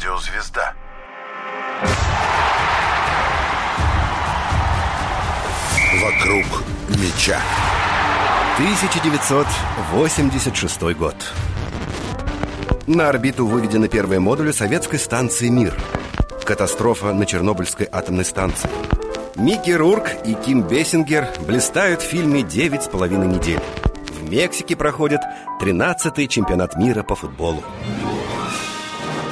Радиозвезда. Вокруг меча. 1986 год. На орбиту выведены первые модули советской станции «Мир». Катастрофа на Чернобыльской атомной станции. Микки Рурк и Ким Бессингер блистают в фильме «Девять с половиной недель». В Мексике проходит 13-й чемпионат мира по футболу.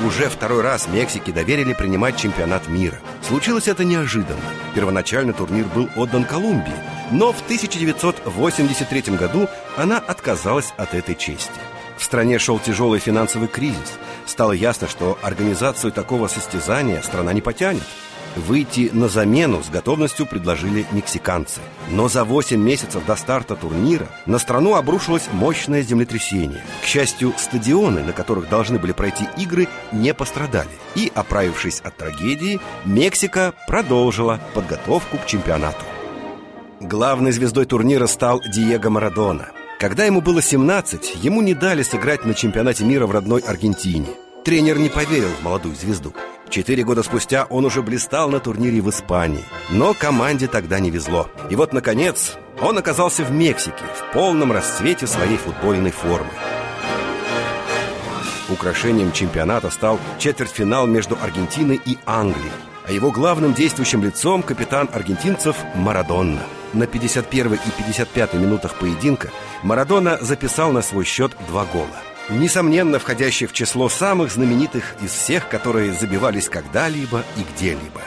Уже второй раз Мексике доверили принимать чемпионат мира. Случилось это неожиданно. Первоначально турнир был отдан Колумбии, но в 1983 году она отказалась от этой чести. В стране шел тяжелый финансовый кризис. Стало ясно, что организацию такого состязания страна не потянет. Выйти на замену с готовностью предложили мексиканцы. Но за 8 месяцев до старта турнира на страну обрушилось мощное землетрясение. К счастью, стадионы, на которых должны были пройти игры, не пострадали. И, оправившись от трагедии, Мексика продолжила подготовку к чемпионату. Главной звездой турнира стал Диего Марадона. Когда ему было 17, ему не дали сыграть на чемпионате мира в родной Аргентине. Тренер не поверил в молодую звезду. Четыре года спустя он уже блистал на турнире в Испании. Но команде тогда не везло. И вот, наконец, он оказался в Мексике в полном расцвете своей футбольной формы. Украшением чемпионата стал четвертьфинал между Аргентиной и Англией. А его главным действующим лицом капитан аргентинцев Марадонна. На 51 и 55 минутах поединка Марадона записал на свой счет два гола. Несомненно, входящий в число самых знаменитых из всех, которые забивались когда-либо и где-либо.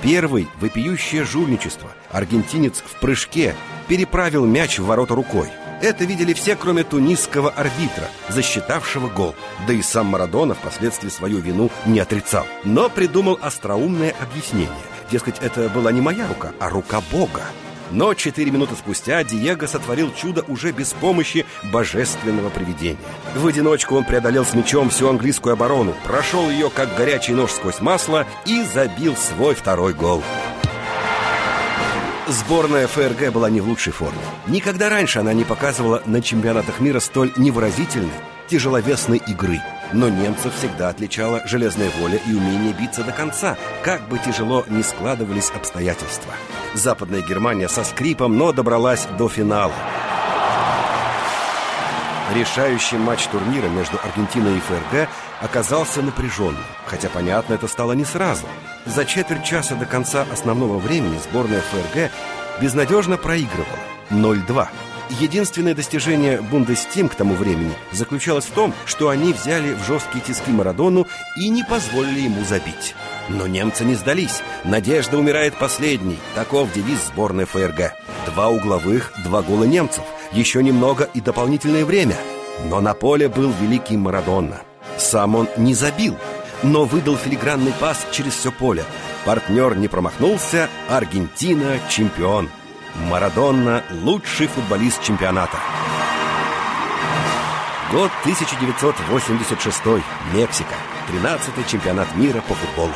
Первый – вопиющее жульничество. Аргентинец в прыжке переправил мяч в ворота рукой. Это видели все, кроме тунисского арбитра, засчитавшего гол. Да и сам Марадона впоследствии свою вину не отрицал. Но придумал остроумное объяснение. Дескать, это была не моя рука, а рука Бога. Но четыре минуты спустя Диего сотворил чудо уже без помощи божественного привидения. В одиночку он преодолел с мячом всю английскую оборону, прошел ее как горячий нож сквозь масло и забил свой второй гол. Сборная ФРГ была не в лучшей форме. Никогда раньше она не показывала на чемпионатах мира столь невыразительной, тяжеловесной игры. Но немцев всегда отличала железная воля и умение биться до конца, как бы тяжело ни складывались обстоятельства. Западная Германия со скрипом, но добралась до финала. Решающий матч турнира между Аргентиной и ФРГ оказался напряженным. Хотя, понятно, это стало не сразу. За четверть часа до конца основного времени сборная ФРГ безнадежно проигрывала 0-2. Единственное достижение Бундестим к тому времени заключалось в том, что они взяли в жесткие тиски Марадону и не позволили ему забить. Но немцы не сдались. Надежда умирает последней. Таков девиз сборной ФРГ. Два угловых, два гола немцев. Еще немного и дополнительное время. Но на поле был великий Марадонна. Сам он не забил, но выдал филигранный пас через все поле. Партнер не промахнулся, Аргентина – чемпион. Марадонна – лучший футболист чемпионата. Год 1986. Мексика. 13-й чемпионат мира по футболу.